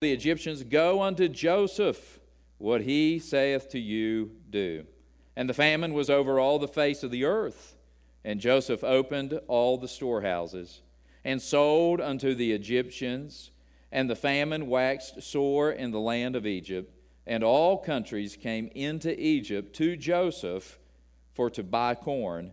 the Egyptians, Go unto Joseph, what he saith to you, do. And the famine was over all the face of the earth. And Joseph opened all the storehouses and sold unto the Egyptians. And the famine waxed sore in the land of Egypt. And all countries came into Egypt to Joseph for to buy corn,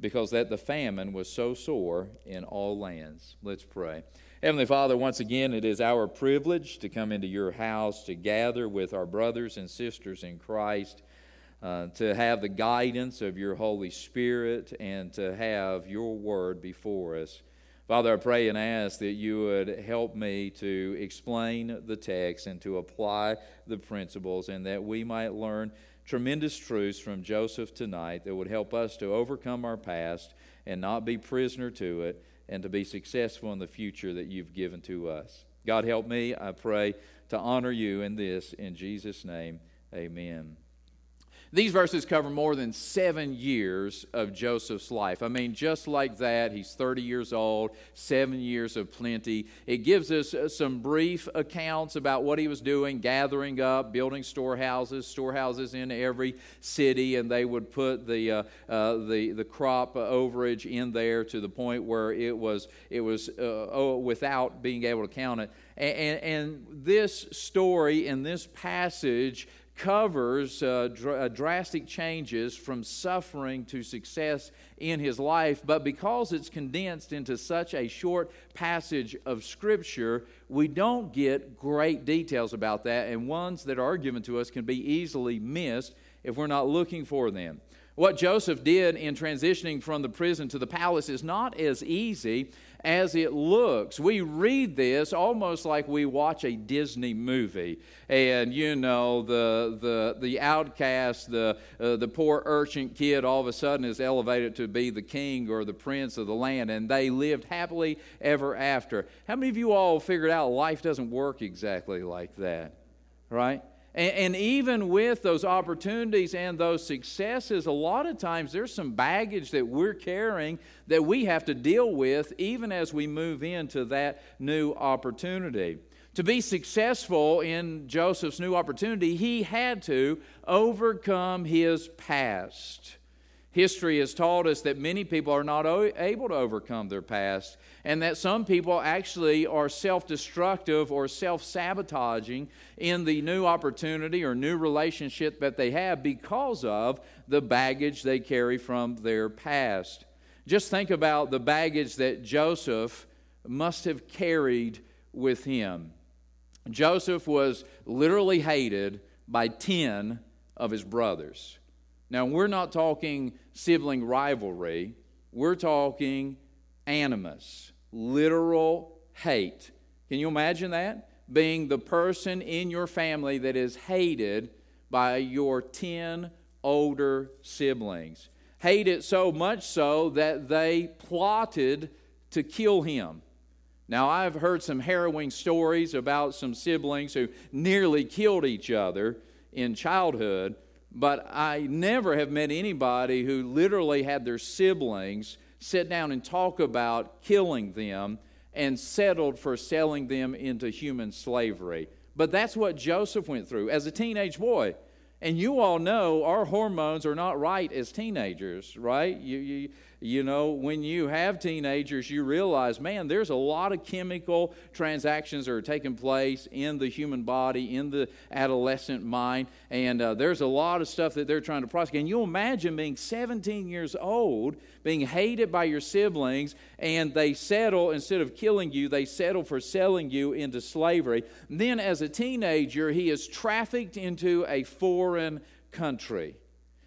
because that the famine was so sore in all lands. Let's pray. Heavenly Father, once again, it is our privilege to come into your house to gather with our brothers and sisters in Christ, uh, to have the guidance of your Holy Spirit, and to have your word before us. Father, I pray and ask that you would help me to explain the text and to apply the principles, and that we might learn tremendous truths from Joseph tonight that would help us to overcome our past and not be prisoner to it and to be successful in the future that you've given to us. God, help me, I pray, to honor you in this. In Jesus' name, amen. These verses cover more than seven years of Joseph's life. I mean, just like that, he's 30 years old, seven years of plenty. It gives us uh, some brief accounts about what he was doing, gathering up, building storehouses, storehouses in every city, and they would put the, uh, uh, the, the crop overage in there to the point where it was, it was uh, without being able to count it. And, and, and this story in this passage covers uh, dr- uh, drastic changes from suffering to success in his life, but because it's condensed into such a short passage of Scripture, we don't get great details about that, and ones that are given to us can be easily missed if we're not looking for them. What Joseph did in transitioning from the prison to the palace is not as easy as it looks. We read this almost like we watch a Disney movie, and you know the the the outcast, the uh, the poor urchin kid, all of a sudden is elevated to be the king or the prince of the land, and they lived happily ever after. How many of you all figured out life doesn't work exactly like that, right? And, even with those opportunities and those successes, a lot of times there's some baggage that we're carrying that we have to deal with even as we move into that new opportunity. To be successful in Joseph's new opportunity, he had to overcome his past. History has taught us that many people are not able to overcome their past, and that some people actually are self destructive or self sabotaging in the new opportunity or new relationship that they have because of the baggage they carry from their past. Just think about the baggage that Joseph must have carried with him. Joseph was literally hated by 10 of his brothers. Now, we're not talking sibling rivalry, we're talking animus, literal hate. Can you imagine that? Being the person in your family that is hated by your 10 older siblings. Hated so much so that they plotted to kill him. Now, I've heard some harrowing stories about some siblings who nearly killed each other in childhood, but I never have met anybody who literally had their siblings sit down and talk about killing them and settled for selling them into human slavery. But that's what Joseph went through as a teenage boy. And you all know our hormones are not right as teenagers, right? You, you, you know, when you have teenagers, you realize, man, there's a lot of chemical transactions that are taking place in the human body, in the adolescent mind, and uh, there's a lot of stuff that they're trying to prosecute. And you imagine being 17 years old, being hated by your siblings, and they settle, instead of killing you, they settle for selling you into slavery. And then, as a teenager, he is trafficked into a foreign country.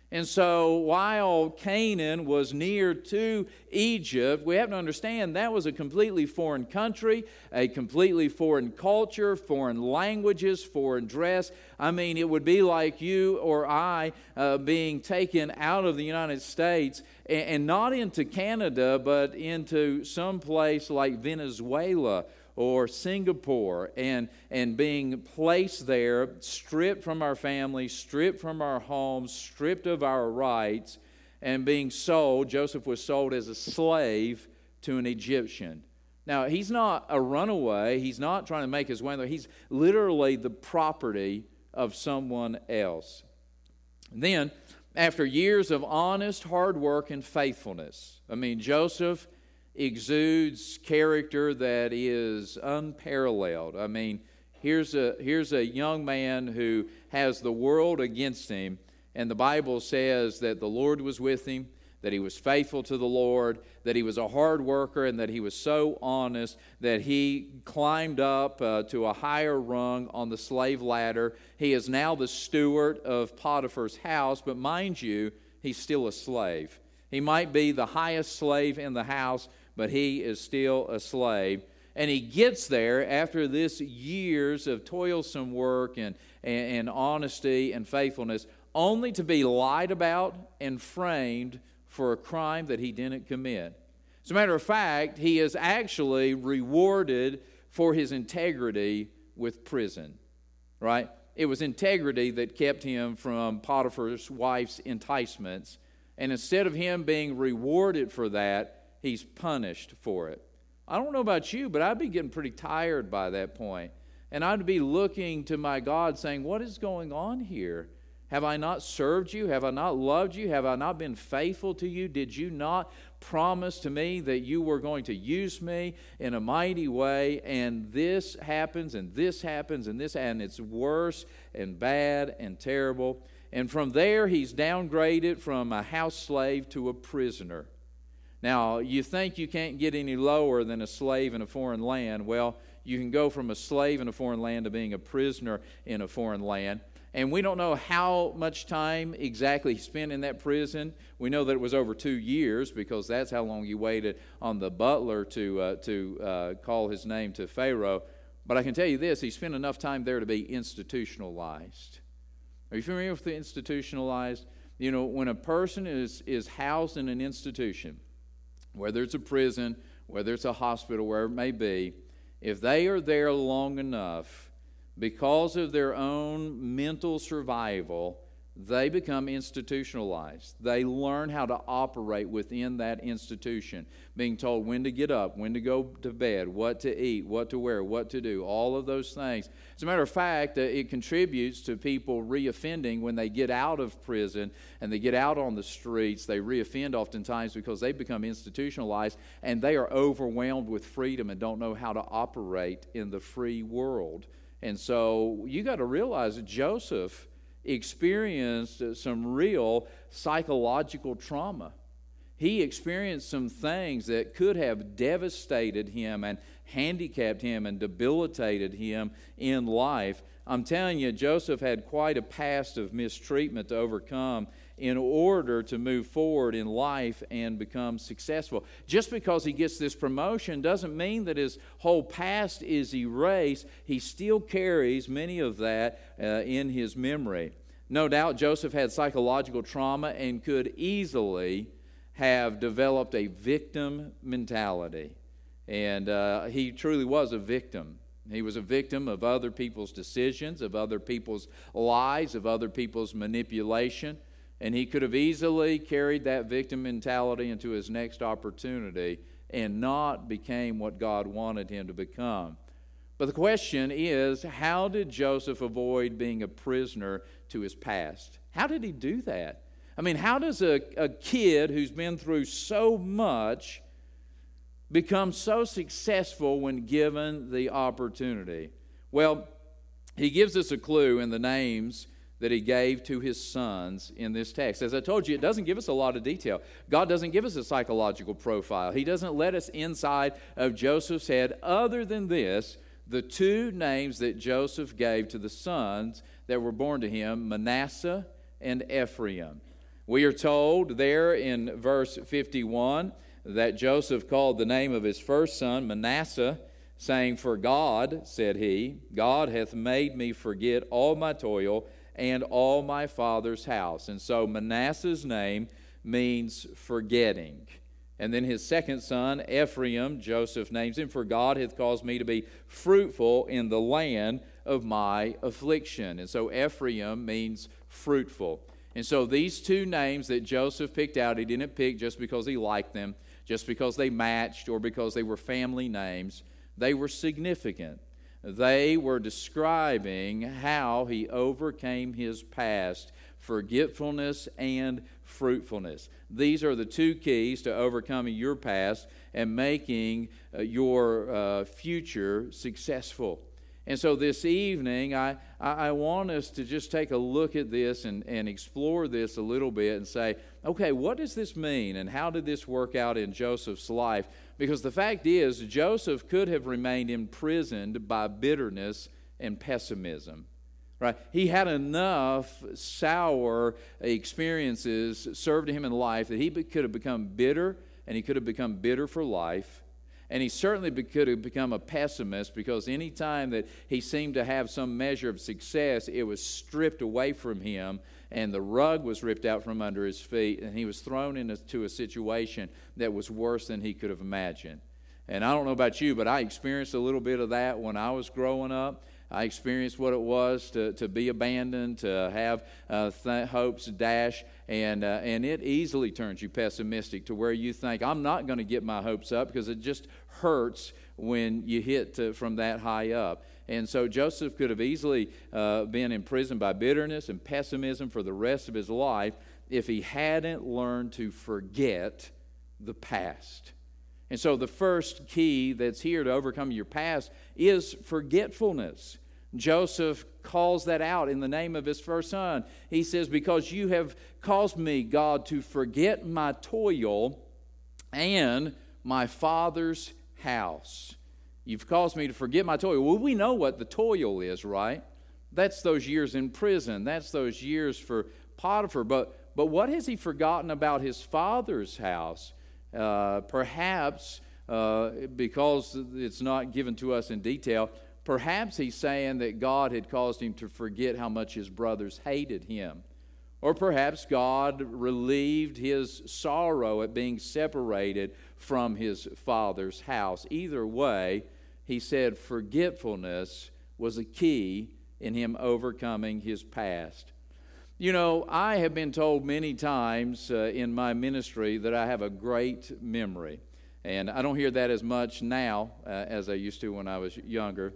And so while Canaan was near to Egypt, we have to understand that was a completely foreign country, a completely foreign culture, foreign languages, foreign dress. I mean, it would be like you or I uh, being taken out of the United States and, and not into Canada, but into some place like Venezuela or Singapore and, and being placed there, stripped from our family, stripped from our homes, stripped of our rights, and being sold. Joseph was sold as a slave to an Egyptian. Now, he's not a runaway. He's not trying to make his way there. He's literally the property of someone else. And then, after years of honest hard work and faithfulness, I mean, Joseph exudes character that is unparalleled. I mean, here's a, here's a young man who has the world against him, and the Bible says that the Lord was with him that he was faithful to the Lord, that he was a hard worker, and that he was so honest that he climbed up uh, to a higher rung on the slave ladder. He is now the steward of Potiphar's house, but mind you, he's still a slave. He might be the highest slave in the house, but he is still a slave. And he gets there after this years of toilsome work and, and, and honesty and faithfulness, only to be lied about and framed for a crime that he didn't commit. As a matter of fact, he is actually rewarded for his integrity with prison, right? It was integrity that kept him from Potiphar's wife's enticements. And instead of him being rewarded for that, he's punished for it. I don't know about you, but I'd be getting pretty tired by that point. And I'd be looking to my God saying, What is going on here? Have I not served you? Have I not loved you? Have I not been faithful to you? Did you not promise to me that you were going to use me in a mighty way? And this happens, and this happens, and this, and it's worse and bad and terrible. And from there, he's downgraded from a house slave to a prisoner. Now, you think you can't get any lower than a slave in a foreign land. Well, you can go from a slave in a foreign land to being a prisoner in a foreign land. And we don't know how much time exactly he spent in that prison. We know that it was over two years because that's how long he waited on the butler to, uh, to uh, call his name to Pharaoh. But I can tell you this he spent enough time there to be institutionalized. Are you familiar with the institutionalized? You know, when a person is, is housed in an institution, whether it's a prison, whether it's a hospital, wherever it may be, if they are there long enough, because of their own mental survival, they become institutionalized. They learn how to operate within that institution, being told when to get up, when to go to bed, what to eat, what to wear, what to do, all of those things. As a matter of fact, uh, it contributes to people reoffending when they get out of prison and they get out on the streets. They reoffend oftentimes because they become institutionalized and they are overwhelmed with freedom and don't know how to operate in the free world. And so you got to realize that Joseph experienced some real psychological trauma. He experienced some things that could have devastated him and handicapped him and debilitated him in life. I'm telling you, Joseph had quite a past of mistreatment to overcome in order to move forward in life and become successful. Just because he gets this promotion doesn't mean that his whole past is erased. He still carries many of that uh, in his memory. No doubt Joseph had psychological trauma and could easily have developed a victim mentality. And uh, he truly was a victim. He was a victim of other people's decisions, of other people's lies, of other people's manipulation. And he could have easily carried that victim mentality into his next opportunity and not became what God wanted him to become. But the question is how did Joseph avoid being a prisoner to his past? How did he do that? I mean, how does a, a kid who's been through so much become so successful when given the opportunity? Well, he gives us a clue in the names that he gave to his sons in this text. As I told you, it doesn't give us a lot of detail. God doesn't give us a psychological profile, He doesn't let us inside of Joseph's head, other than this the two names that Joseph gave to the sons that were born to him Manasseh and Ephraim. We are told there in verse 51 that Joseph called the name of his first son Manasseh, saying, For God, said he, God hath made me forget all my toil and all my father's house. And so Manasseh's name means forgetting. And then his second son, Ephraim, Joseph names him, for God hath caused me to be fruitful in the land of my affliction. And so Ephraim means fruitful. And so these two names that Joseph picked out, he didn't pick just because he liked them, just because they matched or because they were family names. They were significant. They were describing how he overcame his past forgetfulness and fruitfulness. These are the two keys to overcoming your past and making uh, your uh, future successful. And so this evening, I, I want us to just take a look at this and, and explore this a little bit and say, okay, what does this mean and how did this work out in Joseph's life? Because the fact is, Joseph could have remained imprisoned by bitterness and pessimism. Right? He had enough sour experiences served to him in life that he could have become bitter and he could have become bitter for life and he certainly could have become a pessimist because any time that he seemed to have some measure of success, it was stripped away from him and the rug was ripped out from under his feet and he was thrown into a situation that was worse than he could have imagined. And I don't know about you, but I experienced a little bit of that when I was growing up. I experienced what it was to, to be abandoned, to have uh, th- hopes dash, and, uh, and it easily turns you pessimistic to where you think, I'm not going to get my hopes up because it just hurts when you hit to, from that high up. And so Joseph could have easily uh, been imprisoned by bitterness and pessimism for the rest of his life if he hadn't learned to forget the past. And so the first key that's here to overcome your past is forgetfulness. Joseph calls that out in the name of his first son. He says, Because you have caused me, God, to forget my toil and my father's house. You've caused me to forget my toil. Well, we know what the toil is, right? That's those years in prison. That's those years for Potiphar. But, but what has he forgotten about his father's house? Uh, perhaps uh, because it's not given to us in detail, perhaps he's saying that God had caused him to forget how much his brothers hated him. Or perhaps God relieved his sorrow at being separated from his father's house. Either way, he said forgetfulness was a key in him overcoming his past. You know, I have been told many times uh, in my ministry that I have a great memory. And I don't hear that as much now uh, as I used to when I was younger.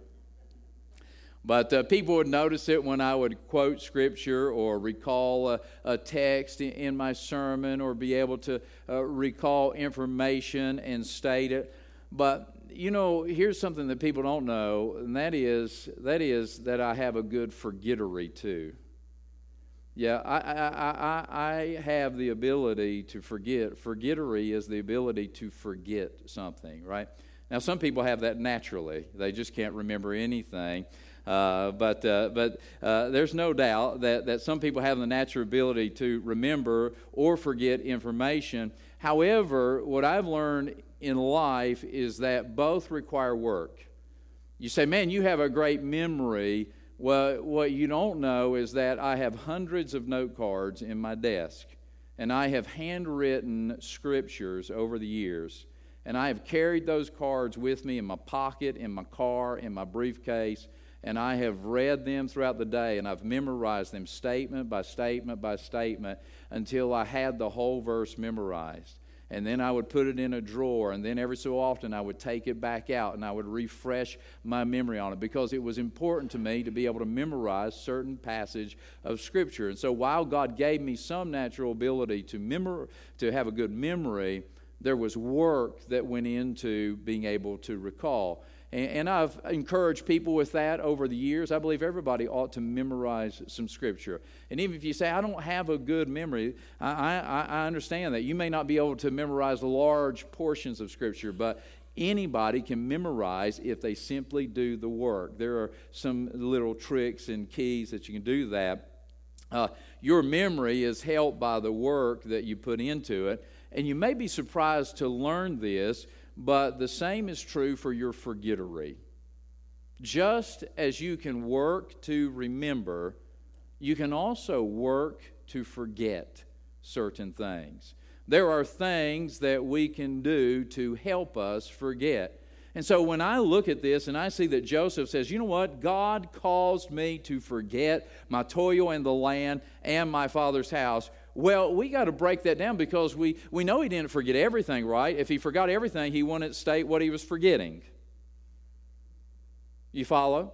But uh, people would notice it when I would quote scripture or recall a, a text in, my sermon or be able to uh, recall information and state it. But you know, here's something that people don't know, and that is that is that I have a good forgettery too. Yeah, I, I, I, I have the ability to forget. Forgettery is the ability to forget something, right? Now, some people have that naturally, they just can't remember anything. Uh, but uh, but uh, there's no doubt that, that some people have the natural ability to remember or forget information. However, what I've learned in life is that both require work. You say, man, you have a great memory. Well, what you don't know is that I have hundreds of note cards in my desk, and I have handwritten scriptures over the years. And I have carried those cards with me in my pocket, in my car, in my briefcase, and I have read them throughout the day, and I've memorized them statement by statement by statement until I had the whole verse memorized and then I would put it in a drawer, and then every so often I would take it back out and I would refresh my memory on it because it was important to me to be able to memorize certain passage of Scripture. And so while God gave me some natural ability to memor- to have a good memory, there was work that went into being able to recall. And, I've encouraged people with that over the years. I believe everybody ought to memorize some scripture. And even if you say, I don't have a good memory, I, I, I understand that. You may not be able to memorize large portions of scripture, but anybody can memorize if they simply do the work. There are some little tricks and keys that you can do that. Uh, your memory is helped by the work that you put into it. And you may be surprised to learn this but the same is true for your forgettery. Just as you can work to remember, you can also work to forget certain things. There are things that we can do to help us forget. And so when I look at this and I see that Joseph says, you know what? God caused me to forget my toil in the land and my father's house. Well, we got to break that down because we, we know he didn't forget everything, right? If he forgot everything, he wouldn't state what he was forgetting. You follow?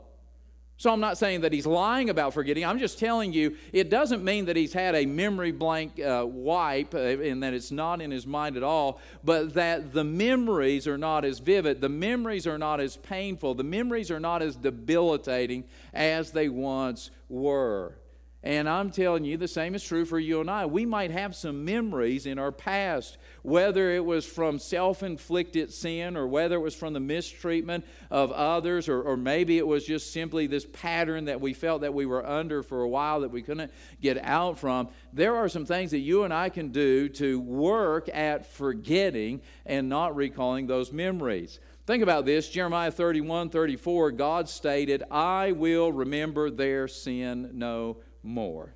So I'm not saying that he's lying about forgetting. I'm just telling you it doesn't mean that he's had a memory blank uh, wipe uh, and that it's not in his mind at all, but that the memories are not as vivid, the memories are not as painful, the memories are not as debilitating as they once were. And I'm telling you, the same is true for you and I. We might have some memories in our past, whether it was from self inflicted sin or whether it was from the mistreatment of others, or, or maybe it was just simply this pattern that we felt that we were under for a while that we couldn't get out from. There are some things that you and I can do to work at forgetting and not recalling those memories. Think about this Jeremiah 31 34, God stated, I will remember their sin no more.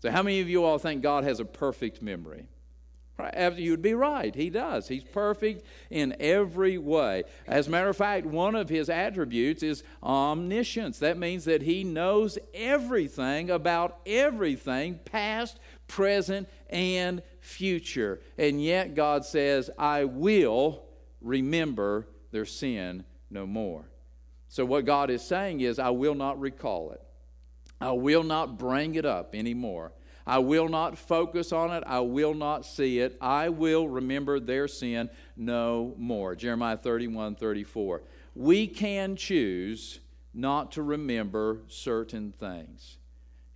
So, how many of you all think God has a perfect memory? You'd be right. He does. He's perfect in every way. As a matter of fact, one of his attributes is omniscience. That means that he knows everything about everything, past, present, and future. And yet, God says, I will remember their sin no more. So, what God is saying is, I will not recall it. I will not bring it up anymore. I will not focus on it. I will not see it. I will remember their sin no more. Jeremiah 31 34. We can choose not to remember certain things.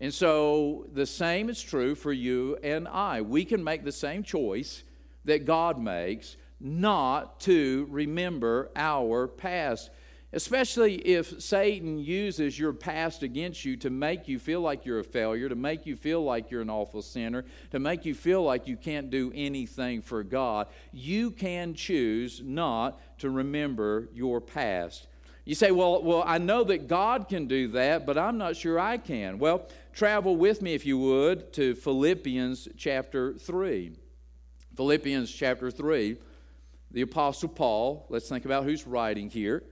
And so the same is true for you and I. We can make the same choice that God makes not to remember our past especially if Satan uses your past against you to make you feel like you're a failure, to make you feel like you're an awful sinner, to make you feel like you can't do anything for God. You can choose not to remember your past. You say, well, well, I know that God can do that, but I'm not sure I can. Well, travel with me, if you would, to Philippians chapter 3. Philippians chapter 3, the Apostle Paul, let's think about who's writing here.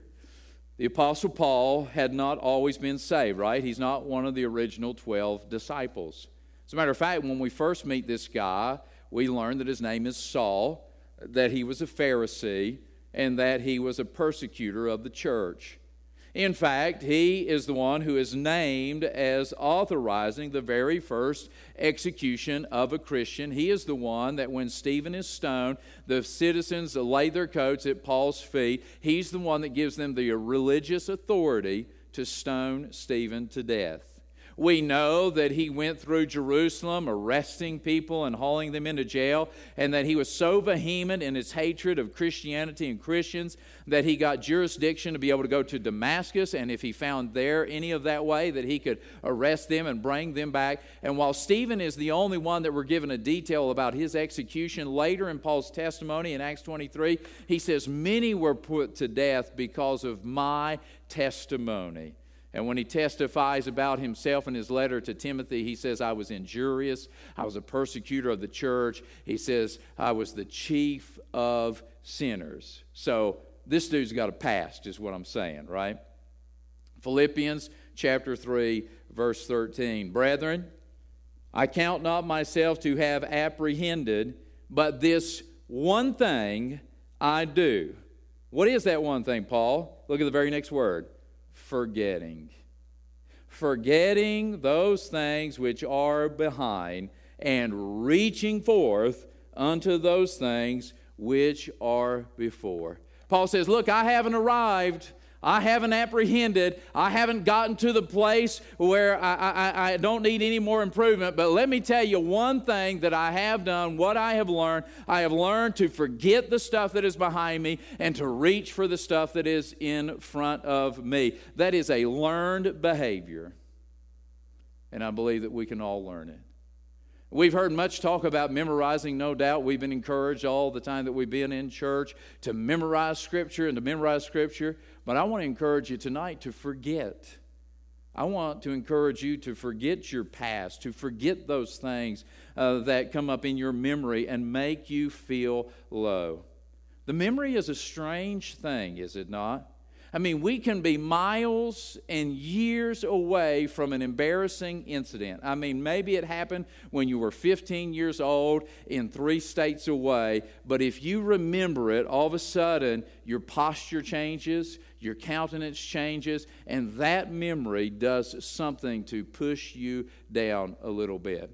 The Apostle Paul had not always been saved, right? He's not one of the original 12 disciples. As a matter of fact, when we first meet this guy, we learn that his name is Saul, that he was a Pharisee, and that he was a persecutor of the church. In fact, he is the one who is named as authorizing the very first execution of a Christian. He is the one that when Stephen is stoned, the citizens lay their coats at Paul's feet. He's the one that gives them the religious authority to stone Stephen to death. We know that he went through Jerusalem arresting people and hauling them into jail, and that he was so vehement in his hatred of Christianity and Christians that he got jurisdiction to be able to go to Damascus, and if he found there any of that way, that he could arrest them and bring them back. And while Stephen is the only one that we're given a detail about his execution, later in Paul's testimony in Acts 23, he says, Many were put to death because of my testimony. And when he testifies about himself in his letter to Timothy, he says, I was injurious. I was a persecutor of the church. He says, I was the chief of sinners. So this dude's got a past, is what I'm saying, right? Philippians chapter 3, verse 13. Brethren, I count not myself to have apprehended, but this one thing I do. What is that one thing, Paul? Look at the very next word forgetting. Forgetting those things which are behind and reaching forth unto those things which are before. Paul says, Look, I haven't arrived. I haven't apprehended. I haven't gotten to the place where I, I, I, don't need any more improvement. But let me tell you one thing that I have done, what I have learned. I have learned to forget the stuff that is behind me and to reach for the stuff that is in front of me. That is a learned behavior. And I believe that we can all learn it. We've heard much talk about memorizing, no doubt. We've been encouraged all the time that we've been in church to memorize Scripture and to memorize Scripture. But I want to encourage you tonight to forget. I want to encourage you to forget your past, to forget those things uh, that come up in your memory and make you feel low. The memory is a strange thing, is it not? I mean, we can be miles and years away from an embarrassing incident. I mean, maybe it happened when you were 15 years old in three states away, but if you remember it, all of a sudden your posture changes, your countenance changes, and that memory does something to push you down a little bit.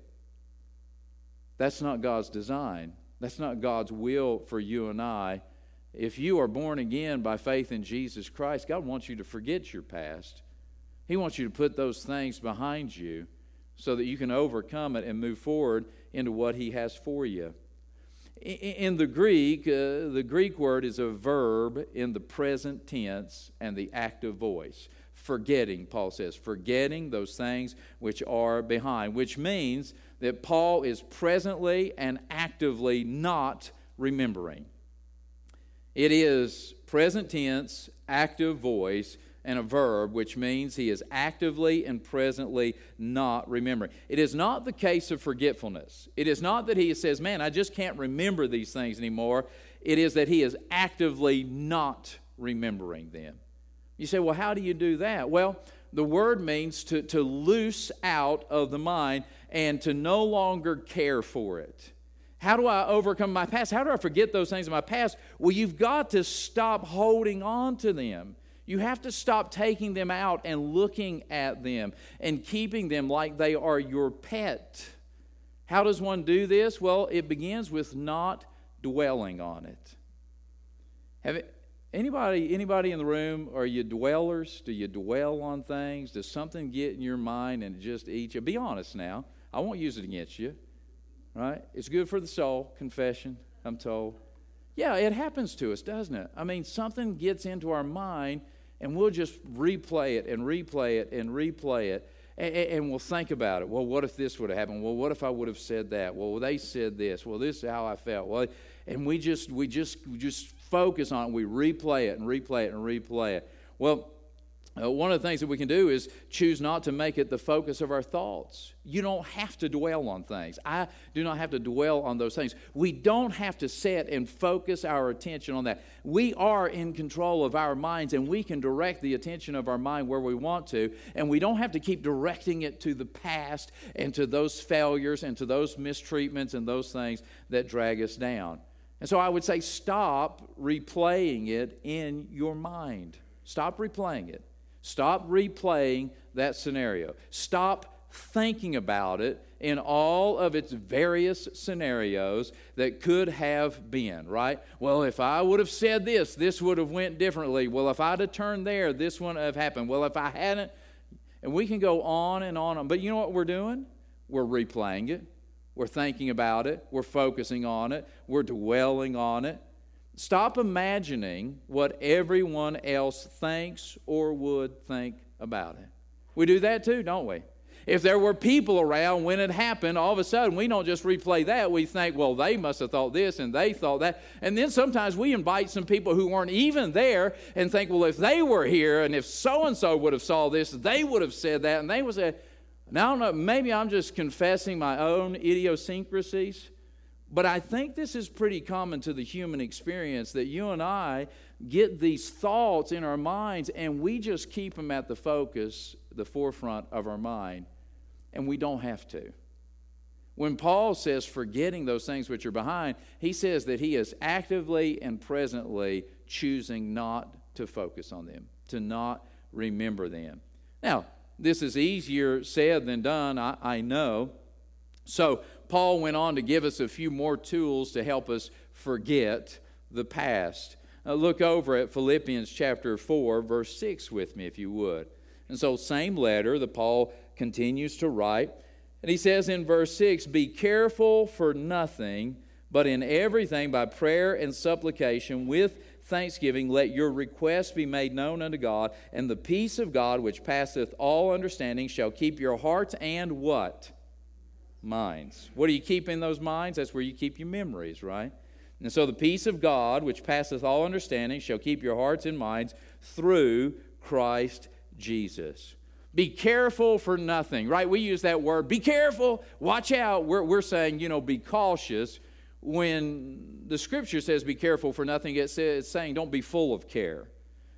That's not God's design. That's not God's will for you and I if you are born again by faith in Jesus Christ, God wants you to forget your past. He wants you to put those things behind you so that you can overcome it and move forward into what He has for you. In the Greek, uh, the Greek word is a verb in the present tense and the active voice. Forgetting, Paul says, forgetting those things which are behind, which means that Paul is presently and actively not remembering. It is present tense, active voice, and a verb, which means he is actively and presently not remembering. It is not the case of forgetfulness. It is not that he says, Man, I just can't remember these things anymore. It is that he is actively not remembering them. You say, Well, how do you do that? Well, the word means to, to loose out of the mind and to no longer care for it. How do I overcome my past? How do I forget those things in my past? Well, you've got to stop holding on to them. You have to stop taking them out and looking at them and keeping them like they are your pet. How does one do this? Well, it begins with not dwelling on it. Have it, anybody anybody in the room are you dwellers? Do you dwell on things? Does something get in your mind and just eat you? Be honest now. I won't use it against you right? It's good for the soul, confession, I'm told. Yeah, it happens to us, doesn't it? I mean, something gets into our mind and we'll just replay it and replay it and replay it. And, and we'll think about it. Well, what if this would have happened? Well, what if I would have said that? Well, they said this. Well, this is how I felt. Well, and we just we just we just focus on it. We replay it and replay it and replay it. Well, uh, one of the things that we can do is choose not to make it the focus of our thoughts. You don't have to dwell on things. I do not have to dwell on those things. We don't have to set and focus our attention on that. We are in control of our minds and we can direct the attention of our mind where we want to, and we don't have to keep directing it to the past and to those failures and to those mistreatments and those things that drag us down. And so I would say stop replaying it in your mind. Stop replaying it. Stop replaying that scenario. Stop thinking about it in all of its various scenarios that could have been right? Well if i would have said this this would have went differently. Well if i'd have turned there this wouldn't have happened. Well if i hadn't and we can go on and on but you know what we're doing? We're replaying it. We're thinking about it. We're focusing on it. We're dwelling on it Stop imagining what everyone else thinks or would think about it. We do that too, don't we? If there were people around when it happened, all of a sudden we don't just replay that. We think, well, they must have thought this and they thought that. And then sometimes we invite some people who weren't even there and think, well, if they were here and if so and so would have saw this, they would have said that. And they would say, now I don't know, maybe I'm just confessing my own idiosyncrasies. But I think this is pretty common to the human experience that you and I get these thoughts in our minds and we just keep them at the focus, the forefront of our mind, and we don't have to. When Paul says forgetting those things which are behind, he says that he is actively and presently choosing not to focus on them, to not remember them. Now, this is easier said than done, I, I know. So, Paul went on to give us a few more tools to help us forget the past. Uh, look over at Philippians chapter 4, verse 6 with me, if you would. And so, same letter that Paul continues to write. And he says in verse 6 Be careful for nothing, but in everything by prayer and supplication with thanksgiving, let your requests be made known unto God, and the peace of God, which passeth all understanding, shall keep your hearts and what? Minds. What do you keep in those minds? That's where you keep your memories, right? And so the peace of God, which passeth all understanding, shall keep your hearts and minds through Christ Jesus. Be careful for nothing, right? We use that word, be careful, watch out. We're, we're saying, you know, be cautious. When the scripture says be careful for nothing, it's saying don't be full of care.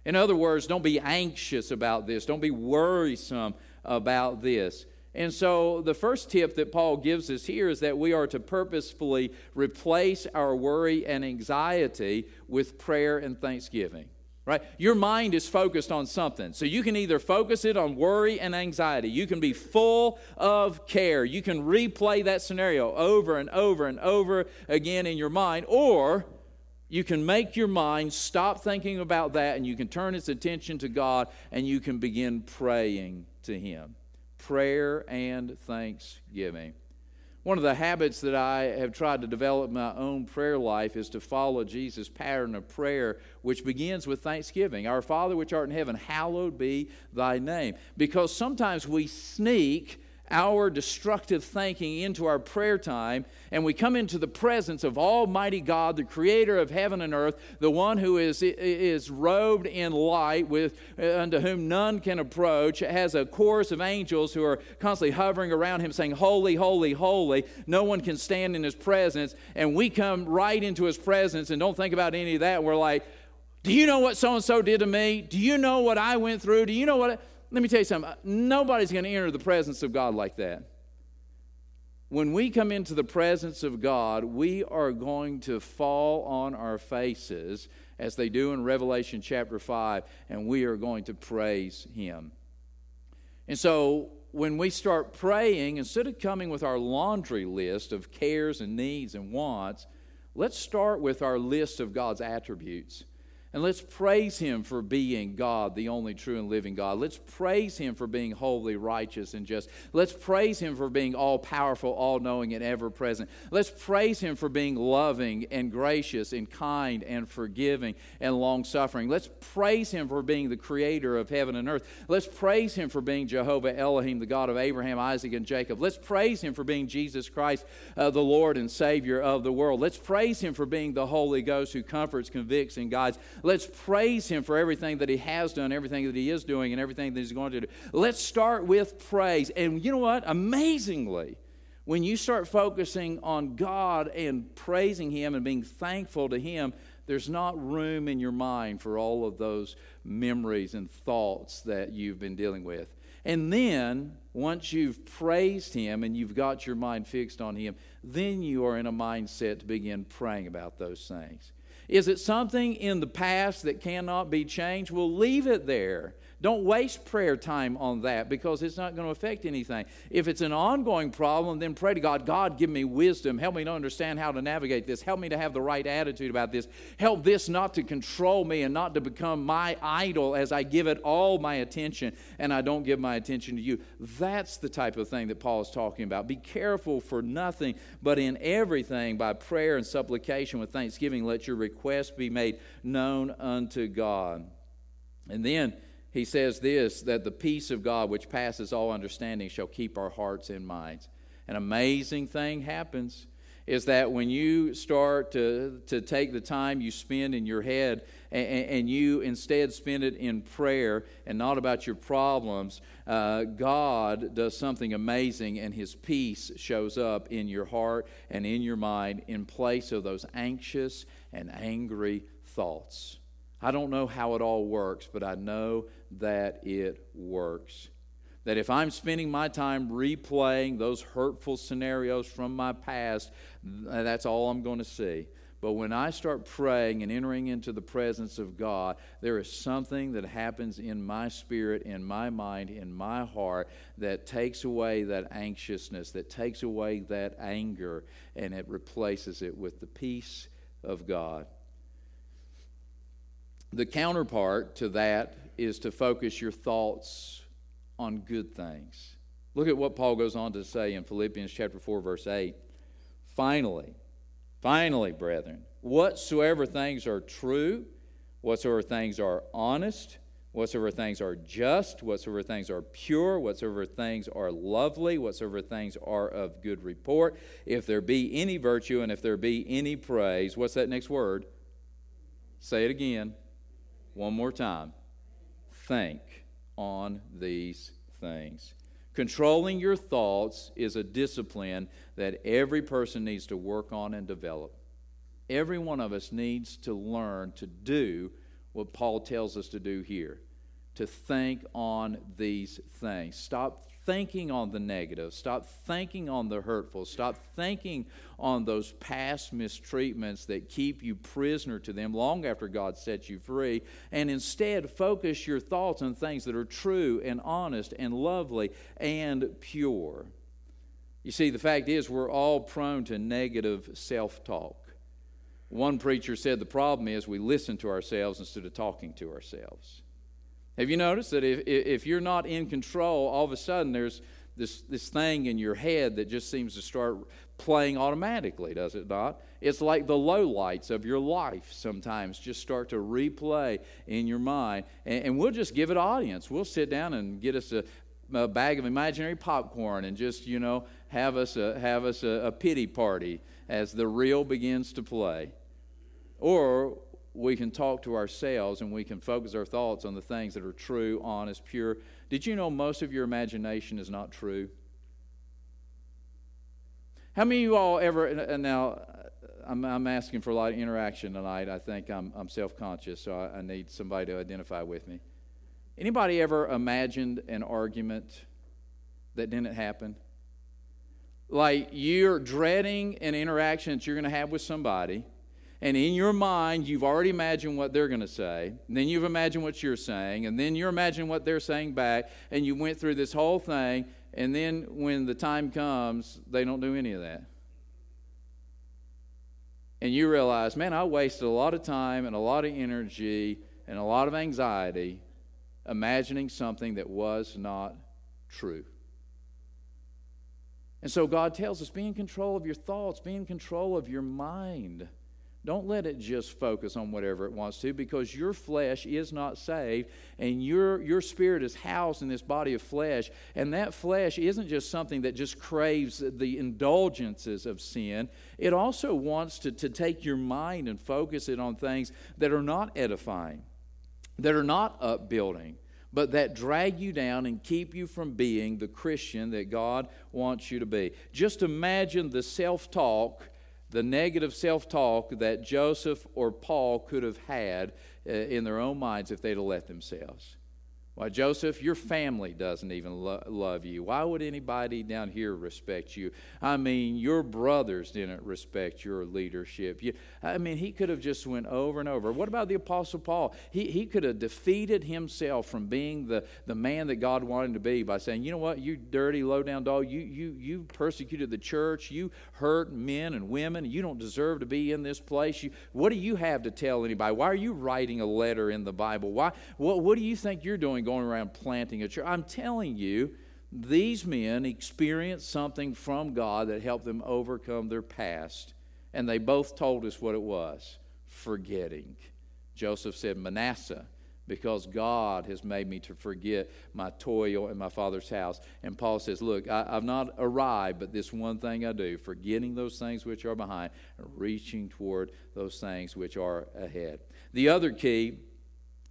In other words, don't be anxious about this, don't be worrisome about this. And so, the first tip that Paul gives us here is that we are to purposefully replace our worry and anxiety with prayer and thanksgiving. Right? Your mind is focused on something. So you can either focus it on worry and anxiety. You can be full of care. You can replay that scenario over and over and over again in your mind, or you can make your mind stop thinking about that and you can turn its attention to God and you can begin praying to Him prayer and thanksgiving. One of the habits that I have tried to develop in my own prayer life is to follow Jesus' pattern of prayer, which begins with thanksgiving. Our Father, which art in heaven, hallowed be thy name. Because sometimes we sneak our destructive thinking into our prayer time, and we come into the presence of Almighty God, the creator of heaven and earth, the one who is, is robed in light, with, uh, unto whom none can approach, has a chorus of angels who are constantly hovering around him, saying, Holy, holy, holy. No one can stand in his presence. And we come right into his presence and don't think about any of that. We're like, do you know what so and so did to me? Do you know what I went through? Do you know what? Let me tell you something. Uh, nobody's going to enter the presence of God like that. When we come into the presence of God, we are going to fall on our faces as they do in Revelation chapter 5, and we are going to praise Him. And so, when we start praying, instead of coming with our laundry list of cares and needs and wants, let's start with our list of God's attributes. And let's praise him for being God, the only true and living God. Let's praise him for being holy, righteous, and just. Let's praise him for being all powerful, all knowing, and ever present. Let's praise him for being loving and gracious and kind and forgiving and long suffering. Let's praise him for being the creator of heaven and earth. Let's praise him for being Jehovah Elohim, the God of Abraham, Isaac, and Jacob. Let's praise him for being Jesus Christ, uh, the Lord and Savior of the world. Let's praise him for being the Holy Ghost who comforts, convicts, and guides. Let's praise Him for everything that He has done, everything that He is doing, and everything that He's going to do. Let's start with praise. And you know what? Amazingly, when you start focusing on God and praising Him and being thankful to Him, there's not room in your mind for all of those memories and thoughts that you've been dealing with. And then, once you've praised Him and you've got your mind fixed on Him, then you are in a mindset to begin praying about those things. Is it something in the past that cannot be changed? We'll leave it there. Don't waste prayer time on that because it's not going to affect anything. If it's an ongoing problem, then pray to God God, give me wisdom. Help me to understand how to navigate this. Help me to have the right attitude about this. Help this not to control me and not to become my idol as I give it all my attention and I don't give my attention to you. That's the type of thing that Paul is talking about. Be careful for nothing, but in everything by prayer and supplication with thanksgiving, let your requests be made known unto God. And then, he says this that the peace of God, which passes all understanding, shall keep our hearts and minds. An amazing thing happens is that when you start to, to take the time you spend in your head and, and you instead spend it in prayer and not about your problems, uh, God does something amazing and His peace shows up in your heart and in your mind in place of those anxious and angry thoughts. I don't know how it all works, but I know that it works. That if I'm spending my time replaying those hurtful scenarios from my past, that's all I'm going to see. But when I start praying and entering into the presence of God, there is something that happens in my spirit, in my mind, in my heart that takes away that anxiousness, that takes away that anger, and it replaces it with the peace of God. The counterpart to that is to focus your thoughts on good things. Look at what Paul goes on to say in Philippians chapter 4 verse 8. Finally, finally, brethren, whatsoever things are true, whatsoever things are honest, whatsoever things are just, whatsoever things are pure, whatsoever things are lovely, whatsoever things are of good report, if there be any virtue and if there be any praise, what's that next word? Say it again. One more time. Think on these things. Controlling your thoughts is a discipline that every person needs to work on and develop. Every one of us needs to learn to do what Paul tells us to do here to think on these things. Stop thinking on the negative. Stop thinking on the hurtful. Stop thinking on those past mistreatments that keep you prisoner to them long after God sets you free. And instead, focus your thoughts on things that are true and honest and lovely and pure. You see, the fact is, we're all prone to negative self talk. One preacher said the problem is we listen to ourselves instead of talking to ourselves. Have you noticed that if, if you're not in control, all of a sudden there's this, this thing in your head that just seems to start playing automatically, does it not? It's like the low lights of your life sometimes just start to replay in your mind. And, and we'll just give it audience. We'll sit down and get us a, a bag of imaginary popcorn and just, you know, have us a, have us a, a pity party as the reel begins to play. Or we can talk to ourselves and we can focus our thoughts on the things that are true, honest, pure. Did you know most of your imagination is not true? How many of you all ever, and now uh, I'm, I'm asking for a lot of interaction tonight. I think I'm, I'm self conscious, so I, I need somebody to identify with me. Anybody ever imagined an argument that didn't happen? Like you're dreading an interaction that you're going to have with somebody and in your mind, you've already imagined what they're going to say. And then you've imagined what you're saying. And then you're imagining what they're saying back. And you went through this whole thing. And then when the time comes, they don't do any of that. And you realize, man, I wasted a lot of time and a lot of energy and a lot of anxiety imagining something that was not true. And so God tells us be in control of your thoughts, be in control of your mind. Don't let it just focus on whatever it wants to because your flesh is not saved and your, your spirit is housed in this body of flesh. And that flesh isn't just something that just craves the indulgences of sin, it also wants to, to take your mind and focus it on things that are not edifying, that are not upbuilding. But that drag you down and keep you from being the Christian that God wants you to be. Just imagine the self talk the negative self talk that Joseph or Paul could have had uh, in their own minds if they'd have let themselves. Why, Joseph, your family doesn't even lo- love you. Why would anybody down here respect you? I mean, your brothers didn't respect your leadership. You, I mean, he could have just went over and over. What about the Apostle Paul? He, he could have defeated himself from being the, the man that God wanted him to be by saying, you know what, you dirty, low-down dog, you, you, you persecuted the church, you hurt men and women, you don't deserve to be in this place. You, what do you have to tell anybody? Why are you writing a letter in the Bible? Why, what, what do you think you're doing? Going around planting a church. I'm telling you, these men experienced something from God that helped them overcome their past. And they both told us what it was forgetting. Joseph said, Manasseh, because God has made me to forget my toil in my father's house. And Paul says, Look, I, have not arrived, but this one thing I do, forgetting those things which are behind, and reaching toward those things which are ahead. The other key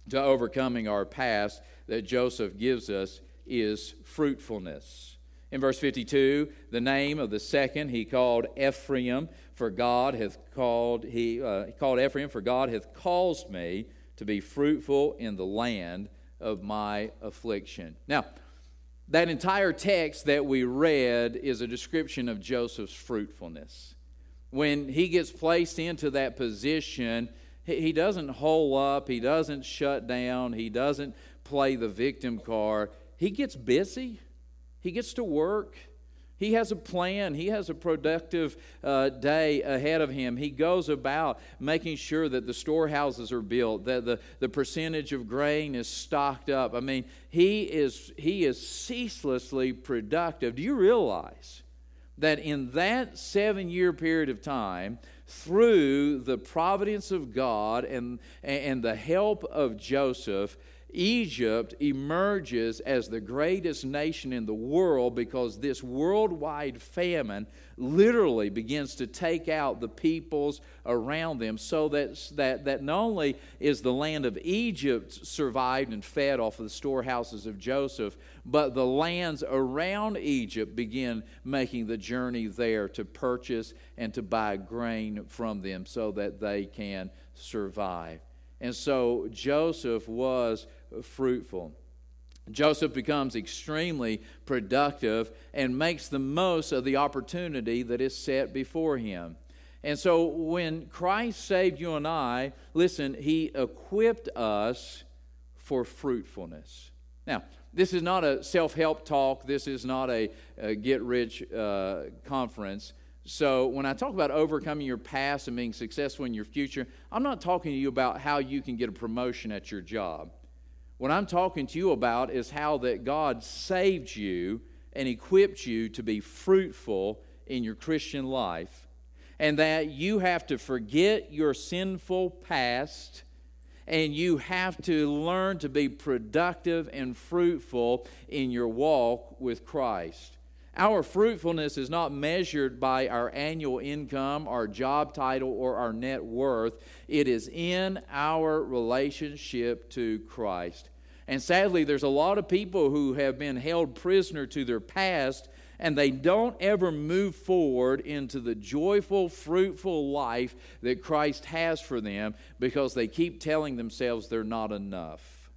to overcoming our past that Joseph gives us is fruitfulness. In verse 52, the name of the second he called Ephraim, for God hath called he, uh, he called Ephraim, for God hath caused me to be fruitful in the land of my affliction. Now, that entire text that we read is a description of Joseph's fruitfulness. When he gets placed into that position, he doesn't hole up, he doesn't shut down, he doesn't play the victim card. He gets busy, he gets to work. He has a plan. He has a productive uh, day ahead of him. He goes about making sure that the storehouses are built, that the, the percentage of grain is stocked up. I mean, he is, he is ceaselessly productive. Do you realize that in that seven year period of time, through the providence of God and, and the help of Joseph, Egypt emerges as the greatest nation in the world because this worldwide famine literally begins to take out the peoples around them so that, that, that not only is the land of Egypt survived and fed off of the storehouses of Joseph, but the lands around Egypt begin making the journey there to purchase and to buy grain from them so that they can survive. And so Joseph was fruitful. Joseph becomes extremely productive and makes the most of the opportunity that is set before him. And so when Christ saved you and I, listen, he equipped us for fruitfulness. Now, this is not a self help talk, this is not a, a get rich uh, conference. So, when I talk about overcoming your past and being successful in your future, I'm not talking to you about how you can get a promotion at your job. What I'm talking to you about is how that God saved you and equipped you to be fruitful in your Christian life, and that you have to forget your sinful past and you have to learn to be productive and fruitful in your walk with Christ. Our fruitfulness is not measured by our annual income, our job title, or our net worth. It is in our relationship to Christ. And sadly, there's a lot of people who have been held prisoner to their past and they don't ever move forward into the joyful, fruitful life that Christ has for them because they keep telling themselves they're not enough.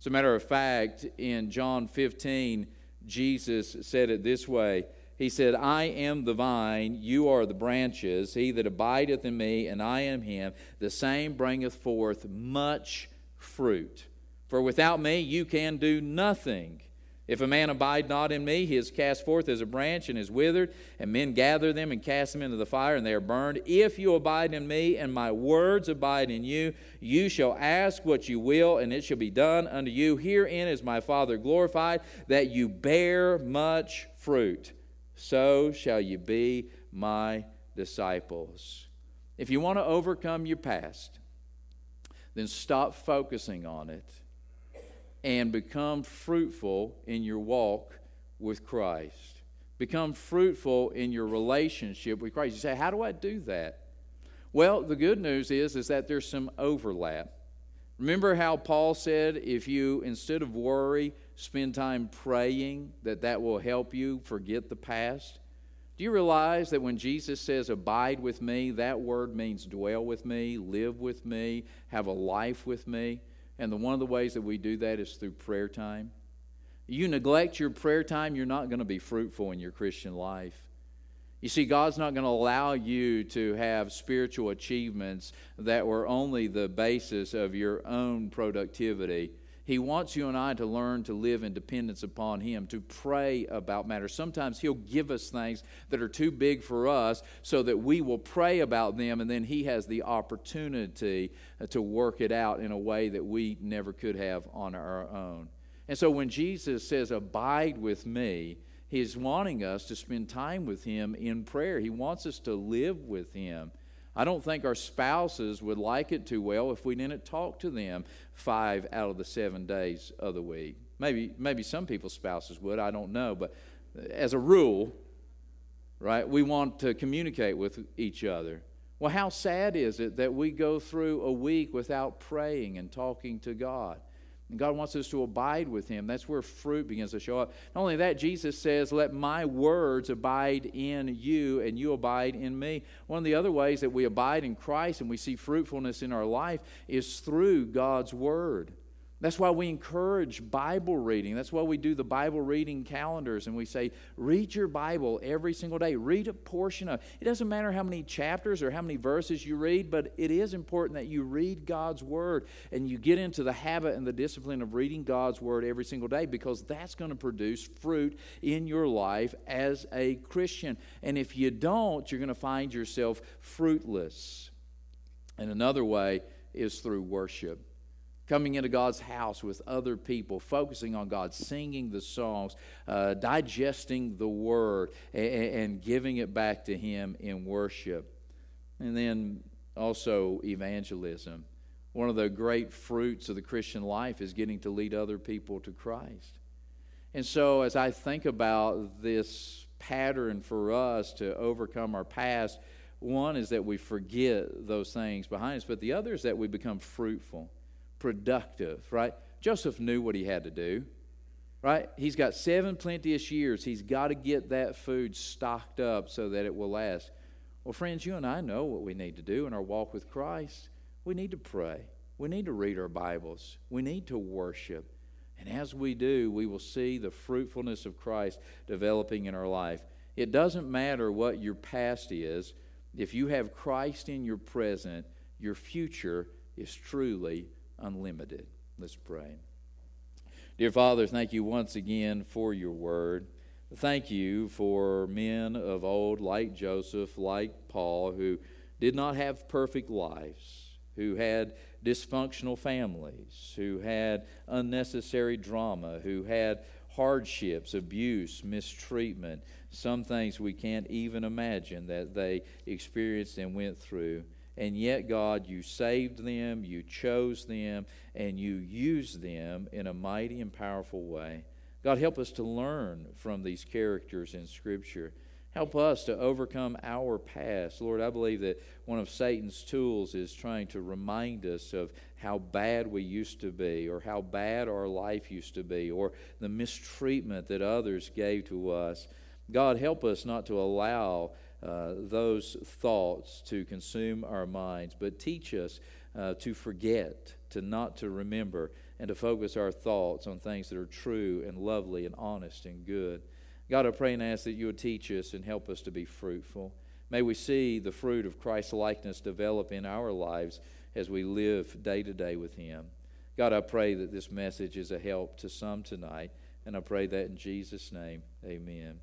As a matter of fact, in John 15, Jesus said it this way He said, I am the vine, you are the branches. He that abideth in me, and I am him, the same bringeth forth much fruit. For without me you can do nothing. If a man abide not in me, he is cast forth as a branch and is withered, and men gather them and cast them into the fire, and they are burned. If you abide in me, and my words abide in you, you shall ask what you will, and it shall be done unto you. Herein is my Father glorified, that you bear much fruit. So shall you be my disciples. If you want to overcome your past, then stop focusing on it and become fruitful in your walk with Christ. Become fruitful in your relationship with Christ. You say, How do I do that? Well, the good news is, is that there's some overlap. Remember how Paul said, if you, instead of worry, spend time praying, that that will help you forget the past? Do you realize that when Jesus says, Abide with me, that word means dwell with me, live with me, have a life with me? And the, one of the ways that we do that is through prayer time. You neglect your prayer time, you're not going to be fruitful in your Christian life. You see, God's not going to allow you to have spiritual achievements that were only the basis of your own productivity he wants you and I to learn to live in dependence upon Him, to pray about matters. Sometimes He'll give us things that are too big for us so that we will pray about them, and then He has the opportunity uh, to work it out in a way that we never could have on our own. And so when Jesus says, Abide with me, He's wanting us to spend time with Him in prayer. He wants us to live with Him. I don't think our spouses would like it too well if we didn't talk to them five out of the seven days of the week. Maybe, maybe some people's spouses would, I don't know. But as a rule, right, we want to communicate with each other. Well, how sad is it that we go through a week without praying and talking to God? And God wants us to abide with Him. That's where fruit begins to show up. Not only that, Jesus says, Let my words abide in you, and you abide in me. One of the other ways that we abide in Christ and we see fruitfulness in our life is through God's Word. That's why we encourage Bible reading. That's why we do the Bible reading calendars and we say, read your Bible every single day. Read a portion of it. doesn't matter how many chapters or how many verses you read, but it is important that you read God's Word and you get into the habit and the discipline of reading God's Word every single day because that's going to produce fruit in your life as a Christian. And if you don't, you're going to find yourself fruitless. And another way is through worship coming into God's house with other people, focusing on God, singing the songs, uh, digesting the word, and, and giving it back to Him in worship. And then also evangelism. One of the great fruits of the Christian life is getting to lead other people to Christ. And so, as I think about this pattern for us to overcome our past, one is that we forget those things behind us, but the other is that we become fruitful productive, right? Joseph knew what he had to do, right? He's got seven plenteous years. He's got to get that food stocked up so that it will last. Well, friends, you and I know what we need to do in our walk with Christ. we need to pray. We need to read our Bibles. We need to worship. And as we do, we will see the fruitfulness of Christ developing in our life. It doesn't matter what your past is, if you have Christ in your present, your future is truly unlimited. Let's pray. Dear Father, thank you once again for your word. Thank you for men of old like Joseph, like Paul, who did not have perfect lives, who had dysfunctional families, who had unnecessary drama, who had hardships, abuse, mistreatment, some things we can't even imagine that they experienced and went through. And yet, God, you saved them, you chose them, and you used them in a mighty and powerful way. God, help us to learn from these characters in Scripture. Help us to overcome our past. Lord, I believe that one of Satan's tools is trying to remind us of how bad we used to be, or how bad our life used to be, or the mistreatment that others gave to us. God, help us not to allow uh, those thoughts to consume our minds, but teach us uh, to forget, to not to remember, and to focus our thoughts on things that are true and lovely and honest and good. God, I pray and ask that you would teach us and help us to be fruitful. May we see the fruit of Christ's likeness develop in our lives as we live day to day with Him. God, I pray that this message is a help to some tonight, and I pray that in Jesus' name, amen.